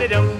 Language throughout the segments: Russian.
Dum-da-da-dum,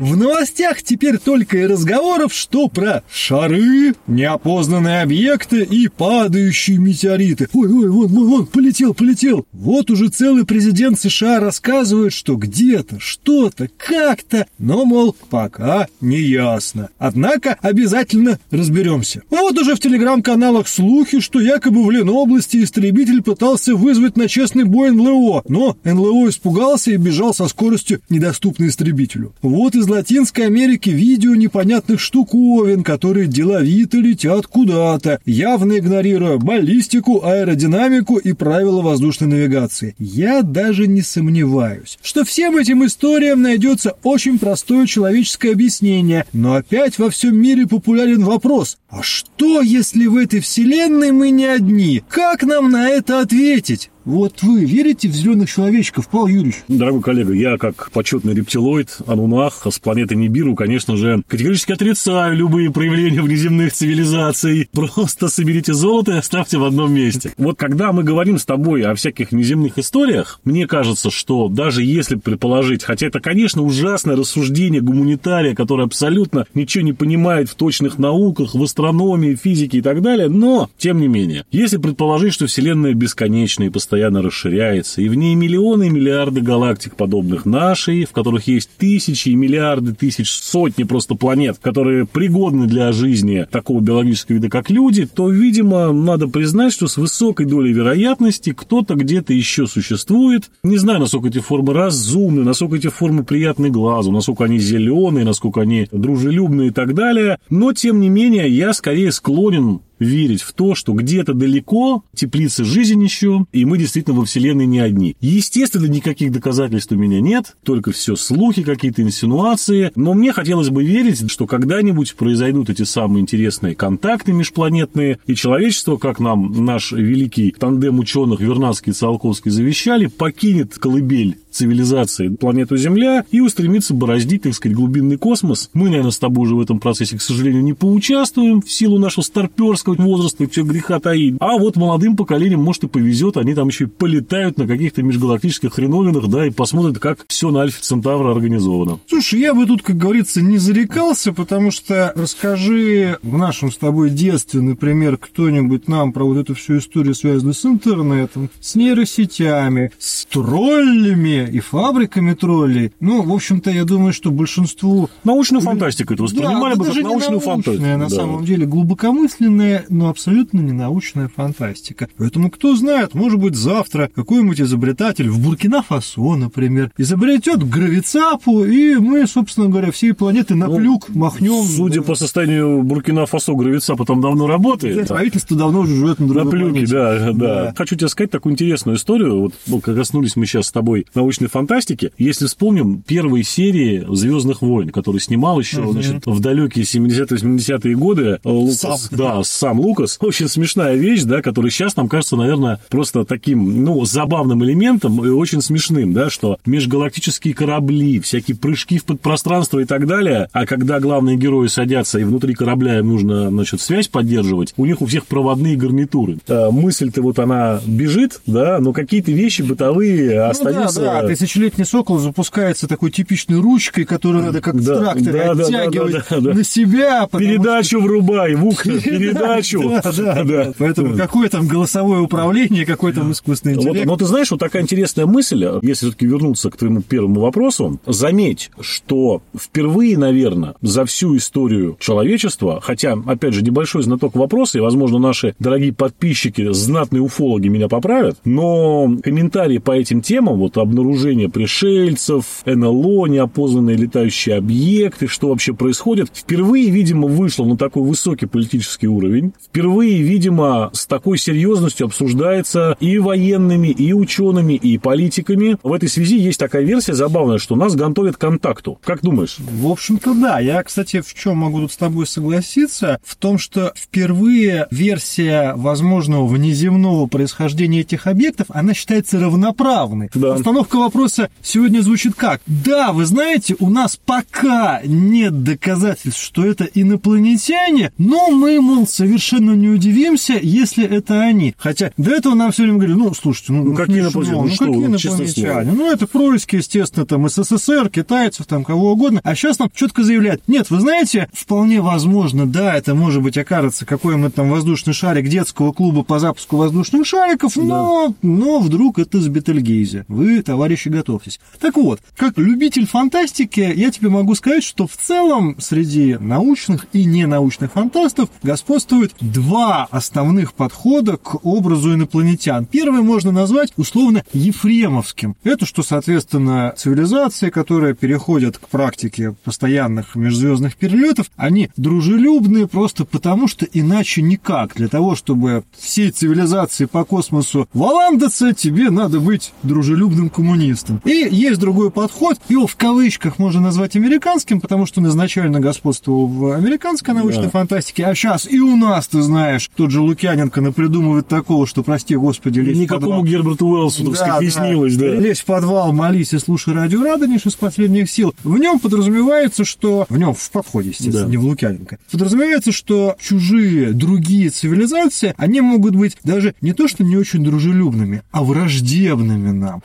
В новостях теперь только и разговоров, что про шары, неопознанные объекты и падающие метеориты. Ой-ой, вон, вон, вон, полетел, полетел. Вот уже целый президент США рассказывает, что где-то, что-то, как-то, но, мол, пока не ясно. Однако обязательно разберемся. Вот уже в телеграм-каналах слухи, что якобы в Ленобласти истребитель пытался вызвать на честный бой НЛО, но НЛО испугался и бежал со скоростью, недоступной истребителю. Вот из Латинской Америки видео непонятных штуковин, которые деловито летят куда-то, явно игнорируя баллистику, аэродинамику и правила воздушной навигации. Я даже не сомневаюсь, что всем этим историям найдется очень простое человеческое объяснение, но опять во всем мире популярен вопрос, а что, если в этой вселенной мы не одни? Как нам на это ответить? Вот вы верите в зеленых человечков, Павел Юрьевич? Дорогой коллега, я как почетный рептилоид, анунах с планеты Нибиру, конечно же, категорически отрицаю любые проявления внеземных цивилизаций. Просто соберите золото и оставьте в одном месте. Вот когда мы говорим с тобой о всяких внеземных историях, мне кажется, что даже если предположить, хотя это, конечно, ужасное рассуждение гуманитария, который абсолютно ничего не понимает в точных науках, в астрономии, физике и так далее, но, тем не менее, если предположить, что Вселенная бесконечна и постоянно постоянно расширяется, и в ней миллионы и миллиарды галактик, подобных нашей, в которых есть тысячи и миллиарды тысяч, сотни просто планет, которые пригодны для жизни такого биологического вида, как люди, то, видимо, надо признать, что с высокой долей вероятности кто-то где-то еще существует. Не знаю, насколько эти формы разумны, насколько эти формы приятны глазу, насколько они зеленые, насколько они дружелюбные и так далее, но, тем не менее, я скорее склонен верить в то, что где-то далеко теплится жизнь еще, и мы действительно во Вселенной не одни. Естественно, никаких доказательств у меня нет, только все слухи, какие-то инсинуации, но мне хотелось бы верить, что когда-нибудь произойдут эти самые интересные контакты межпланетные, и человечество, как нам наш великий тандем ученых Вернадский и Циолковский завещали, покинет колыбель цивилизации планету Земля и устремится бороздить, так сказать, глубинный космос. Мы, наверное, с тобой уже в этом процессе, к сожалению, не поучаствуем в силу нашего старперского возраста, все греха таит. А вот молодым поколениям, может, и повезет, они там еще и полетают на каких-то межгалактических хреновинах, да, и посмотрят, как все на Альфе Центавра организовано. Слушай, я бы тут, как говорится, не зарекался, потому что расскажи в нашем с тобой детстве, например, кто-нибудь нам про вот эту всю историю, связанную с интернетом, с нейросетями, с троллями, и фабриками троллей. Ну, в общем-то, я думаю, что большинству... Научную фантастику это воспринимали да, бы как научную фантастику. на да. самом деле, глубокомысленная, но абсолютно не научная фантастика. Поэтому, кто знает, может быть, завтра какой-нибудь изобретатель в Буркина-Фасо, например, изобретет гравицапу, и мы, собственно говоря, всей планеты на ну, плюк махнем. Судя да. по состоянию Буркина-Фасо, гравицапа там давно работает. Да, правительство давно уже живет на другой На плюке, да, да, да. Хочу тебе сказать такую интересную историю. Вот, вот коснулись мы сейчас с тобой научной фантастики. Если вспомним первые серии «Звездных войн», которые снимал еще угу. значит, в далекие 70-80-е годы э, Лукас. Сам. Да, сам Лукас. Очень смешная вещь, да, которая сейчас нам кажется, наверное, просто таким, ну, забавным элементом и очень смешным, да, что межгалактические корабли, всякие прыжки в подпространство и так далее, а когда главные герои садятся и внутри корабля им нужно, значит, связь поддерживать, у них у всех проводные гарнитуры. Э, мысль-то вот она бежит, да, но какие-то вещи бытовые ну, остаются да, тысячелетний сокол запускается такой типичной ручкой, которую надо как да, в тракторе да, оттягивать да, да, да, на себя. Передачу что... врубай, в ухо, передачу. Да, да, да. Поэтому какое там голосовое управление, какой там искусственный интеллект. Вот, но ты знаешь, вот такая интересная мысль, если все-таки вернуться к твоему первому вопросу, заметь, что впервые, наверное, за всю историю человечества, хотя, опять же, небольшой знаток вопроса, и, возможно, наши дорогие подписчики, знатные уфологи меня поправят, но комментарии по этим темам, вот обнаружение обнаружение пришельцев, НЛО, неопознанные летающие объекты, что вообще происходит, впервые, видимо, вышло на такой высокий политический уровень. Впервые, видимо, с такой серьезностью обсуждается и военными, и учеными, и политиками. В этой связи есть такая версия забавная, что нас готовят к контакту. Как думаешь? В общем-то, да. Я, кстати, в чем могу тут с тобой согласиться? В том, что впервые версия возможного внеземного происхождения этих объектов, она считается равноправной. Да. Установка вопроса сегодня звучит как? Да, вы знаете, у нас пока нет доказательств, что это инопланетяне, но мы, мол, совершенно не удивимся, если это они. Хотя до этого нам все время говорили, ну, слушайте, ну, Ну, какие смешно, инопланетяне? Ну, ну, что какие инопланетяне? Ну, это происки, естественно, там, СССР, китайцев, там, кого угодно. А сейчас нам четко заявляют, нет, вы знаете, вполне возможно, да, это может быть окажется какой-нибудь там воздушный шарик детского клуба по запуску воздушных шариков, но, но вдруг это с Бетельгейзе. Вы, товарищи, готовьтесь. Так вот, как любитель фантастики, я тебе могу сказать, что в целом среди научных и ненаучных фантастов господствует два основных подхода к образу инопланетян. Первый можно назвать условно ефремовским. Это что, соответственно, цивилизации, которые переходят к практике постоянных межзвездных перелетов, они дружелюбные просто потому, что иначе никак. Для того, чтобы всей цивилизации по космосу валандаться, тебе надо быть дружелюбным коммунистом. И есть другой подход, его в кавычках можно назвать американским, потому что он изначально господствовал в американской научной Да. фантастике, а сейчас и у нас, ты знаешь, тот же Лукьяненко напридумывает такого, что, прости господи, лезь в Никакому подвал. Герберту Уэллсу, так сказать, не снилось, да. Лезь в подвал, молись и слушай радио Радонеж из последних сил. В нем подразумевается, что... В нем, в подходе, естественно, Да. не в Лукьяненко. Подразумевается, что чужие, другие цивилизации, они могут быть даже не то, что не очень дружелюбными, а враждебными нам.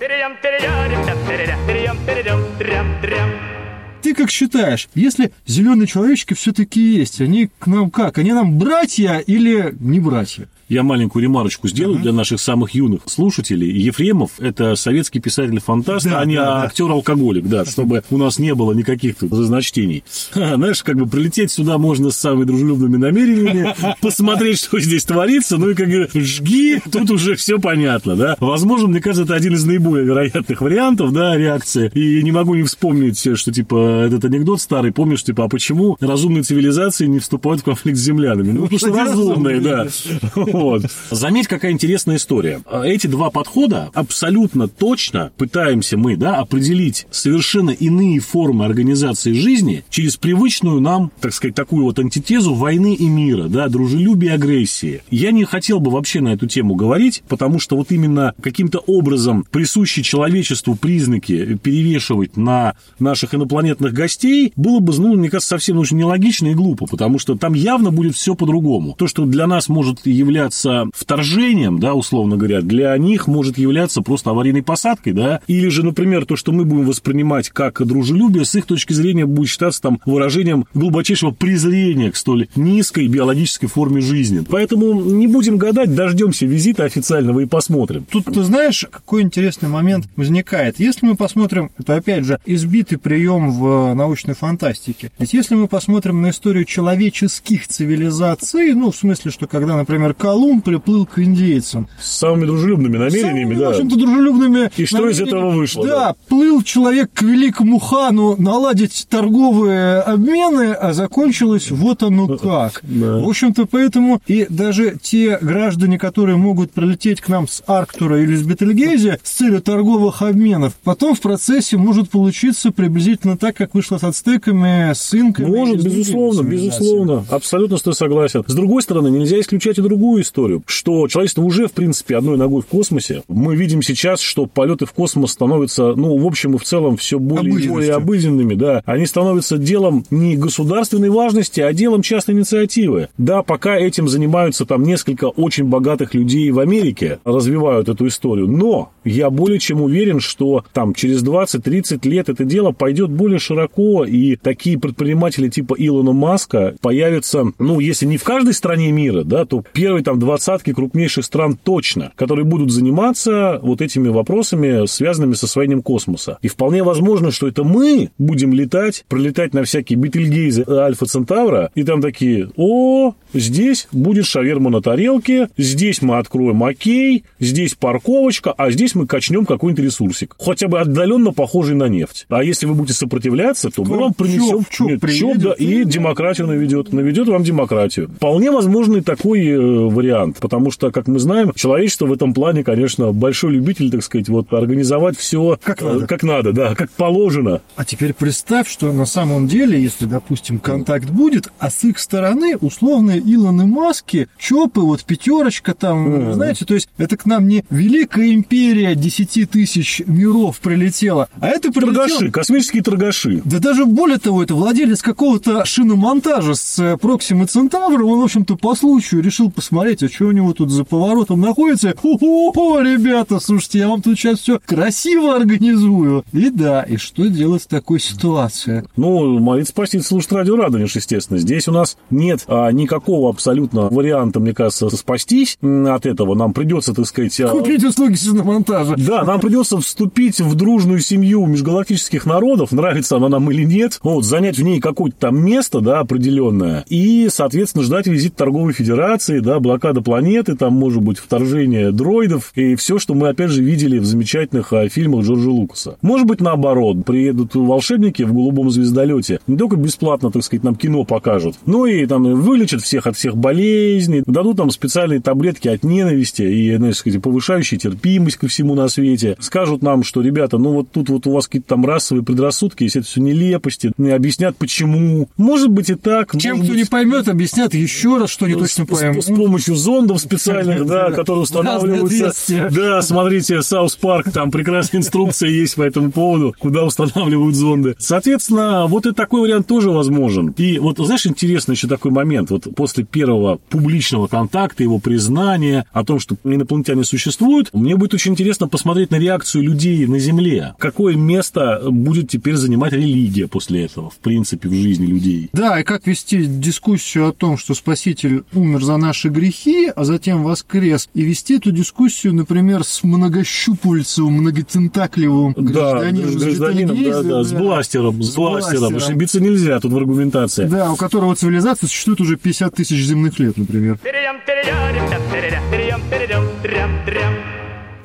Ты как считаешь, если зеленые человечки все-таки есть, они к нам как? Они нам братья или не братья? Я маленькую ремарочку сделаю для наших самых юных слушателей. Ефремов – это советский писатель-фантаст, Да, а не да, актер-алкоголик, да, чтобы у нас не было никаких тут разночтений. Ха, Знаешь, как бы прилететь сюда можно с самыми дружелюбными намерениями, посмотреть, что здесь творится, ну и как бы жги, тут уже все понятно, да. Возможно, мне кажется, это один из наиболее вероятных вариантов, да, реакции. И не могу не вспомнить, что, типа, этот анекдот старый, помнишь, типа, а почему разумные цивилизации не вступают в конфликт с землянами? Ну, потому что разумные. да. Вот. Заметь, какая интересная история. Эти два подхода абсолютно точно пытаемся мы да, определить совершенно иные формы организации жизни через привычную нам, так сказать, такую вот антитезу войны и мира, да, дружелюбия и агрессии. Я не хотел бы вообще на эту тему говорить, потому что вот именно каким-то образом присущие человечеству признаки перевешивать на наших инопланетных гостей было бы, ну, мне кажется, совсем очень нелогично и глупо, потому что там явно будет все по-другому. То, что для нас может являться вторжением, да, условно говоря, для них может являться просто аварийной посадкой, да, или же, например, то, что мы будем воспринимать как дружелюбие, с их точки зрения будет считаться там выражением глубочайшего презрения к столь низкой биологической форме жизни. Поэтому не будем гадать, дождемся визита официального и посмотрим. Тут, ты знаешь, какой интересный момент возникает. Если мы посмотрим, это опять же избитый прием в научной фантастике. Ведь если мы посмотрим на историю человеческих цивилизаций, ну, в смысле, что когда, например, Колумб приплыл к индейцам, С самыми дружелюбными намерениями, Самыми, да. В общем-то, дружелюбными. И что из этого вышло, Да, да? плыл человек к великому хану наладить торговые обмены, а закончилось вот оно как. Да. В общем-то, поэтому и даже те граждане, которые могут прилететь к нам с Арктура или с Бетельгейзе с целью торговых обменов, потом в процессе может получиться приблизительно так, как вышло с ацтеками, с инками. Может, безусловно, безусловно. Абсолютно с тобой согласен. С другой стороны, нельзя исключать и другую историю, что человечество уже, в принципе, одной ногой в космосе. Мы видим сейчас, что полеты в космос становятся, ну, в общем и в целом, все более и более обыденными, да. Они становятся делом не государственной важности, а делом частной инициативы. Да, пока этим занимаются там несколько очень богатых людей в Америке, развивают эту историю. Но я более чем уверен, что там через 20-30 лет это дело пойдет более широко, и такие предприниматели типа Илона Маска появятся, ну, если не в каждой стране мира, да, то первой там двадцатки крупнейших стран точно, которые будут заниматься вот этими вопросами, связанными с освоением космоса. И вполне возможно, что это мы будем летать, пролетать на всякие Бетельгейзы Альфа Центавра, и там такие, о, здесь будет шаверма на тарелке, здесь мы откроем окей, здесь парковочка, а здесь мы качнем какой-нибудь ресурсик, хотя бы отдаленно похожий на нефть. А если вы будете сопротивляться, то мы вам принесем чоп, чоп Нет, чоп, да, и и- демократию наведет, наведет вам демократию. Вполне возможный такой э, вариант, потому что, как мы знаем, человечество в этом плане, конечно, большой любитель, так сказать, вот организовать все как надо. как надо, да, как положено. А теперь представь, что на самом деле, если, допустим, контакт будет, а с их стороны условные Илоны Маски, ЧОПы, вот пятерочка там, mm. знаете, то есть это к нам не великая империя 10 тысяч миров прилетела, а это прилетело... Торгаши, космические торгаши. Да даже более того, это владелец какого-то шиномонтажа с Проксимы Центавра, он, в общем-то, по случаю решил посмотреть, а что у него тут за поворотом находится. О, ребята, слушайте, я вам тут сейчас все красиво организую. И да, и что делать в такой ситуации? Ну, молиться спасти слушать радио Радонеж, естественно. Здесь у нас нет а, никакого абсолютно варианта, мне кажется, спастись от этого. Нам придется, так сказать... А, Купить услуги шиномонтажа. Да, нам придется вступить в дружную семью межгалактических народов, нравится она нам или нет, вот, занять в ней какое-то там место, да, определенное, и, соответственно, ждать визит торговой федерации, да, блокада планеты, там, может быть, вторжение дроидов и все, что мы, опять же, видели в замечательных а, фильмах Джорджа Лукаса. Может быть, наоборот, приедут волшебники в голубом звездолете, не только бесплатно, так сказать, нам кино покажут, но и там вылечат всех от всех болезней, дадут нам специальные таблетки от ненависти и, ну, так сказать, повышающие терпимость ко всему на свете. Скажут нам, что, ребята, ну вот тут вот у вас какие-то там расовые предрассудки, если это все нелепости, объяснят почему. Может быть и так. Чем кто быть... не поймет, объяснят еще раз, что не точно поймут. С, с помощью зондов специальных, да, которые устанавливаются. Да, смотрите, South Park, там прекрасная инструкция есть по этому поводу, куда устанавливают зонды. Соответственно, вот и такой вариант тоже возможен. И вот, знаешь, интересный еще такой момент. Вот после первого публичного контакта, его признания о том, что инопланетяне существуют, мне будет очень интересно посмотреть на реакцию людей на Земле. Какое место будет теперь занимать религия после этого, в принципе, в жизни людей. Да, и как вести дискуссию о том, что Спаситель умер за наши грехи, а затем воскрес, и вести эту дискуссию, например, с многощупульцевым, многотентакливым гражданином, да, гражданином да, да, да, с бластером, с, с бластером. бластером. Ошибиться нельзя тут в аргументации. Да, у которого цивилизация существует уже 50 тысяч земных лет, например.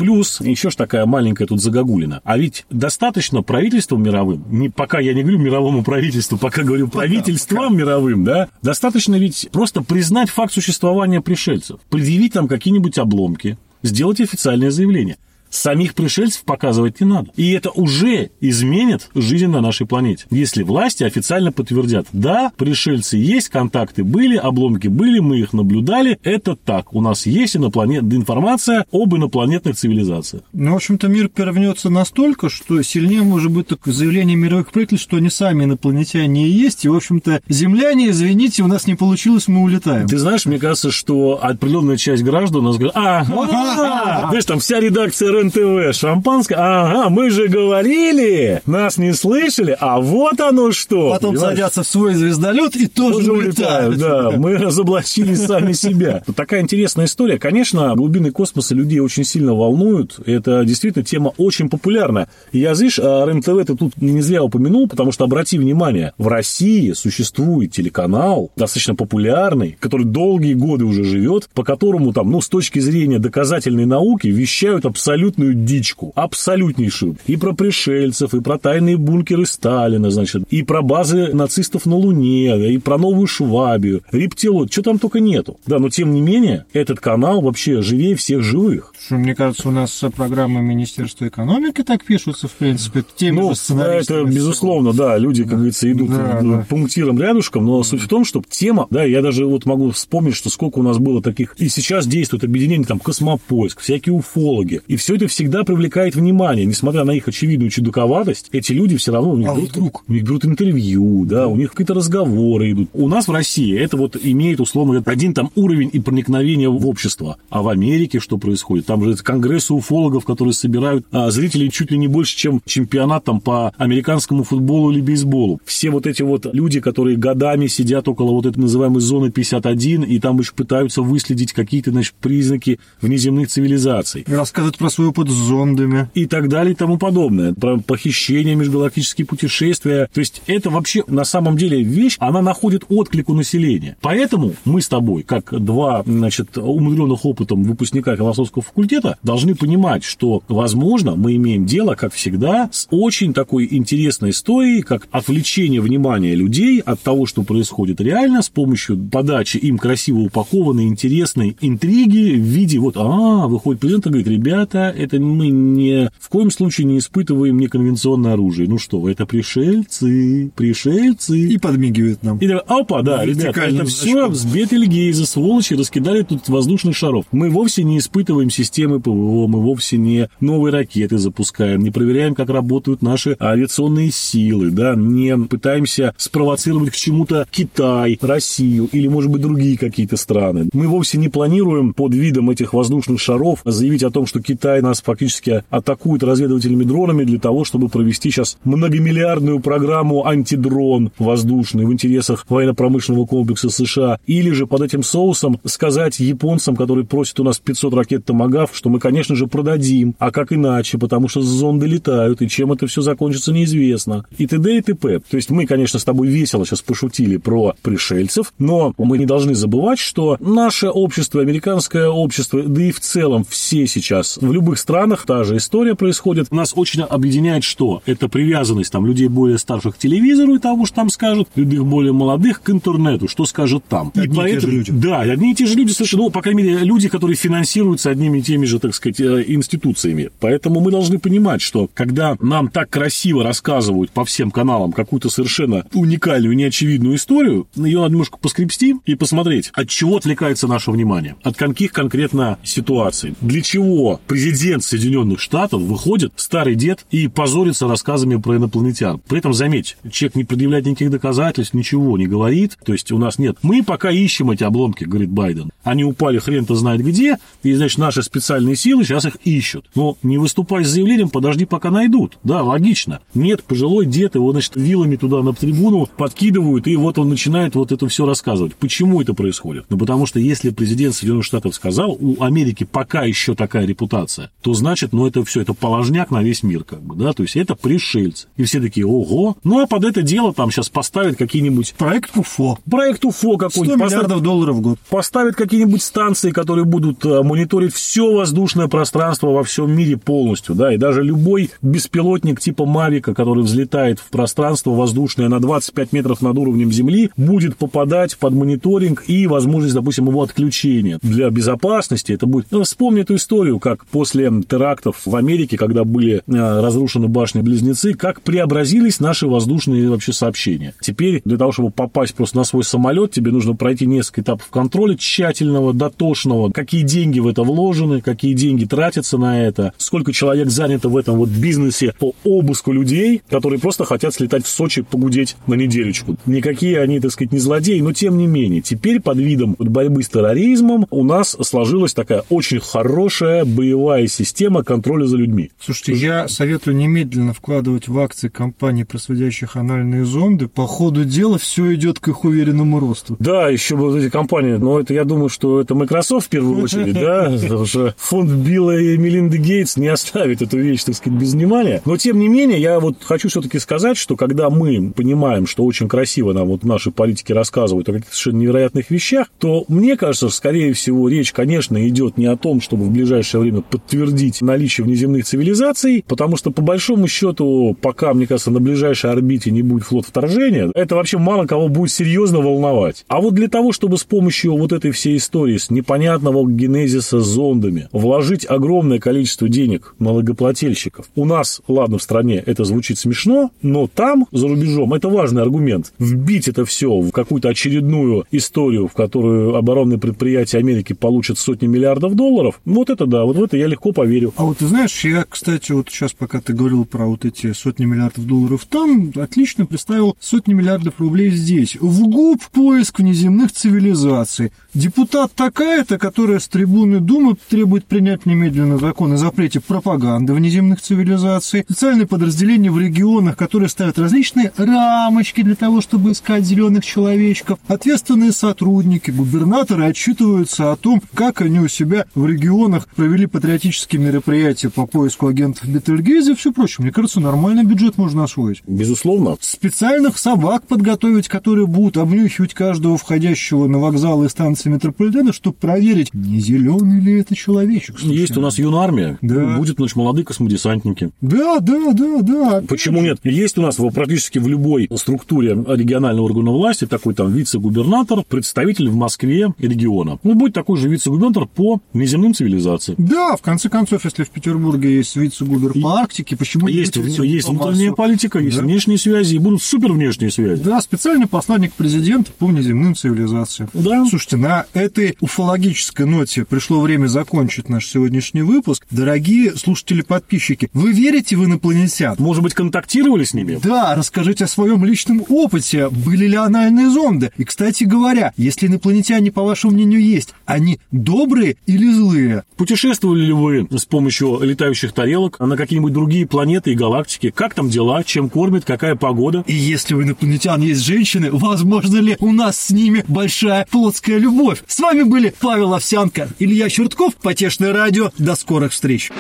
Плюс еще ж такая маленькая тут загогулина. А ведь достаточно правительством мировым, не, пока я не говорю мировому правительству, пока говорю правительствам мировым, да, достаточно ведь просто признать факт существования пришельцев, предъявить там какие-нибудь обломки, сделать официальное заявление – самих пришельцев показывать не надо. И это уже изменит жизнь на нашей планете. Если власти официально подтвердят, да, пришельцы есть, контакты были, обломки были, мы их наблюдали, это так. У нас есть инопланет... информация об инопланетных цивилизациях. Ну, в общем-то, мир перевернется настолько, что сильнее может быть такое заявление мировых правительств, что они сами инопланетяне и есть, и, в общем-то, земляне, извините, у нас не получилось, мы улетаем. Ты знаешь, мне кажется, что определенная часть граждан у нас говорит, а, знаешь, там вся редакция РЕН-ТВ, шампанское. Ага, мы же говорили, нас не слышали, а вот оно что. Потом понимаешь? садятся в свой звездолет и тоже, тоже улетают. Да, мы разоблачили сами себя. Такая интересная история. Конечно, глубины космоса людей очень сильно волнуют. Это действительно тема очень популярная. Я, знаешь, а РЕН-ТВ ты тут не зря упомянул, потому что, обрати внимание, в России существует телеканал, достаточно популярный, который долгие годы уже живет, по которому там, ну, с точки зрения доказательной науки, вещают абсолютно абсолютную дичку, абсолютнейшую. И про пришельцев, и про тайные бункеры Сталина, значит, и про базы нацистов на Луне, и про новую Швабию, рептилот, что там только нету. Да, но тем не менее, этот канал вообще живее всех живых. Что, мне кажется, у нас программы Министерства экономики так пишутся, в принципе, теми ну, же это, безусловно, да, люди, как говорится, идут да, да. пунктиром рядышком, но суть в том, что тема, да, я даже вот могу вспомнить, что сколько у нас было таких, и сейчас действует объединение, там, Космопоиск, всякие уфологи, и все это всегда привлекает внимание, несмотря на их очевидную чудаковатость, эти люди все равно у них, а берут, вдруг? у них берут интервью, да, у них какие-то разговоры идут. У нас в России это вот имеет, условно один там уровень и проникновения в общество. А в Америке что происходит? Там же конгрессы уфологов, которые собирают а, зрителей чуть ли не больше, чем чемпионат там по американскому футболу или бейсболу. Все вот эти вот люди, которые годами сидят около вот этой называемой зоны 51, и там еще пытаются выследить какие-то, значит, признаки внеземных цивилизаций. Рассказывают про свою опыт с зондами. И так далее и тому подобное. Про похищение, межгалактические путешествия. То есть это вообще на самом деле вещь, она находит отклик у населения. Поэтому мы с тобой, как два, значит, умудренных опытом выпускника философского факультета, должны понимать, что, возможно, мы имеем дело, как всегда, с очень такой интересной историей, как отвлечение внимания людей от того, что происходит реально, с помощью подачи им красиво упакованной, интересной интриги в виде вот, а, выходит президент и говорит, ребята, это мы не в коем случае не испытываем неконвенционное оружие. Ну что, это пришельцы, пришельцы. И подмигивают нам. И так, опа, да, ребята, это все с Бетельгейза, сволочи, раскидали тут воздушных шаров. Мы вовсе не испытываем системы ПВО, мы вовсе не новые ракеты запускаем, не проверяем, как работают наши авиационные силы, да, не пытаемся спровоцировать к чему-то Китай, Россию или, может быть, другие какие-то страны. Мы вовсе не планируем под видом этих воздушных шаров заявить о том, что Китай нас фактически атакует разведывательными дронами для того, чтобы провести сейчас многомиллиардную программу антидрон воздушный в интересах военно-промышленного комплекса США. Или же под этим соусом сказать японцам, которые просят у нас 500 ракет Томагав, что мы, конечно же, продадим. А как иначе? Потому что зонды летают, и чем это все закончится, неизвестно. И т.д. и т.п. То есть мы, конечно, с тобой весело сейчас пошутили про пришельцев, но мы не должны забывать, что наше общество, американское общество, да и в целом все сейчас в любых странах та же история происходит. Нас очень объединяет что? Это привязанность там людей более старших к телевизору и того, что там скажут, людей более молодых к интернету, что скажут там. Одни и, поэтому, те же люди. Да, одни и те же люди совершенно, ну, по крайней мере, люди, которые финансируются одними и теми же, так сказать, э, институциями. Поэтому мы должны понимать, что когда нам так красиво рассказывают по всем каналам какую-то совершенно уникальную, неочевидную историю, ее надо немножко поскребсти и посмотреть, от чего отвлекается наше внимание, от каких конкретно ситуаций. Для чего президент Соединенных Штатов выходит, старый дед, и позорится рассказами про инопланетян. При этом, заметь, человек не предъявляет никаких доказательств, ничего не говорит, то есть у нас нет. Мы пока ищем эти обломки, говорит Байден. Они упали хрен-то знает где, и, значит, наши специальные силы сейчас их ищут. Но не выступай с заявлением, подожди, пока найдут. Да, логично. Нет, пожилой дед, его, значит, вилами туда на трибуну подкидывают, и вот он начинает вот это все рассказывать. Почему это происходит? Ну, потому что если президент Соединенных Штатов сказал, у Америки пока еще такая репутация, то значит, ну, это все, это положняк на весь мир, как бы, да, то есть это пришельцы. И все такие, ого. Ну, а под это дело там сейчас поставят какие-нибудь... Проект УФО. Проект УФО какой-нибудь. 100 миллиардов долларов в год. Поставят какие-нибудь станции, которые будут э, мониторить все воздушное пространство во всем мире полностью, да, и даже любой беспилотник типа Мавика, который взлетает в пространство воздушное на 25 метров над уровнем Земли, будет попадать под мониторинг и возможность, допустим, его отключения. Для безопасности это будет... Ну, вспомни эту историю, как после терактов в Америке, когда были э, разрушены башни-близнецы, как преобразились наши воздушные вообще сообщения. Теперь для того, чтобы попасть просто на свой самолет, тебе нужно пройти несколько этапов контроля тщательного, дотошного, какие деньги в это вложены, какие деньги тратятся на это, сколько человек занято в этом вот бизнесе по обыску людей, которые просто хотят слетать в Сочи погудеть на неделечку. Никакие они, так сказать, не злодеи, но тем не менее. Теперь под видом борьбы с терроризмом у нас сложилась такая очень хорошая боевая система контроля за людьми. Слушайте, я советую немедленно вкладывать в акции компаний, производящих анальные зонды. По ходу дела все идет к их уверенному росту. Да, еще вот эти компании, но это я думаю, что это Microsoft в первую очередь, да, потому что фонд Билла и Мелинды Гейтс не оставит эту вещь, так сказать, без внимания. Но тем не менее, я вот хочу все-таки сказать, что когда мы понимаем, что очень красиво нам вот наши политики рассказывают о каких-то совершенно невероятных вещах, то мне кажется, скорее всего, речь, конечно, идет не о том, чтобы в ближайшее время подтвердить наличие внеземных цивилизаций, потому что, по большому счету, пока, мне кажется, на ближайшей орбите не будет флот вторжения, это вообще мало кого будет серьезно волновать. А вот для того, чтобы с помощью вот этой всей истории с непонятного генезиса с зондами вложить огромное количество денег налогоплательщиков, у нас, ладно, в стране это звучит смешно, но там, за рубежом, это важный аргумент. Вбить это все в какую-то очередную историю, в которую оборонные предприятия Америки получат сотни миллиардов долларов, вот это да, вот в это я легко поверю. А вот ты знаешь, я, кстати, вот сейчас, пока ты говорил про вот эти сотни миллиардов долларов там, отлично представил сотни миллиардов рублей здесь. В ГУП поиск внеземных цивилизаций. Депутат такая-то, которая с трибуны Думы требует принять немедленно закон о запрете пропаганды внеземных цивилизаций. Специальные подразделения в регионах, которые ставят различные рамочки для того, чтобы искать зеленых человечков. Ответственные сотрудники, губернаторы отчитываются о том, как они у себя в регионах провели патриотические профилактические мероприятия по поиску агентов Бетельгейзе и все прочее. Мне кажется, нормальный бюджет можно освоить. Безусловно. Специальных собак подготовить, которые будут обнюхивать каждого входящего на вокзалы и станции метрополитена, чтобы проверить, не зеленый ли это человечек. случайно. Есть у нас юнармия, Да. будет, значит, молодые космодесантники. Да, да, да, да. Почему нет? Есть у нас практически в любой структуре регионального органа власти такой там вице-губернатор, представитель в Москве и региона. Ну, будет такой же вице-губернатор по неземным цивилизациям. Да, в конце концов, если в Петербурге есть вице-губер по Арктике, почему Есть, быть есть по внутренняя политика, есть Да. внешние связи, и будут супер внешние связи. Да, специальный посланник президента по неземным цивилизациям. Да. Слушайте, на этой уфологической ноте пришло время закончить наш сегодняшний выпуск. Дорогие слушатели-подписчики, вы верите в инопланетян? Может быть, контактировали с ними? Да, расскажите о своем личном опыте. Были ли анальные зонды? И, кстати говоря, если инопланетяне, по вашему мнению, есть, они добрые или злые? Путешествовали ли вы с помощью летающих тарелок на какие-нибудь другие планеты и галактики? Как там дела? Чем кормят? Какая погода? И если у инопланетян есть женщины, возможно ли у нас с ними большая плотская любовь? С вами были Павел Овсянко, Илья Чертков, Потешное радио. До скорых встреч.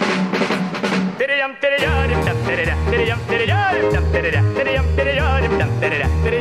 Перейдем, перейдем, перейдем, перейдем, перейдем, перейдем, перейдем, перейдем, перейдем, перейдем, перейдем, перейдем, перейдем, перейдем.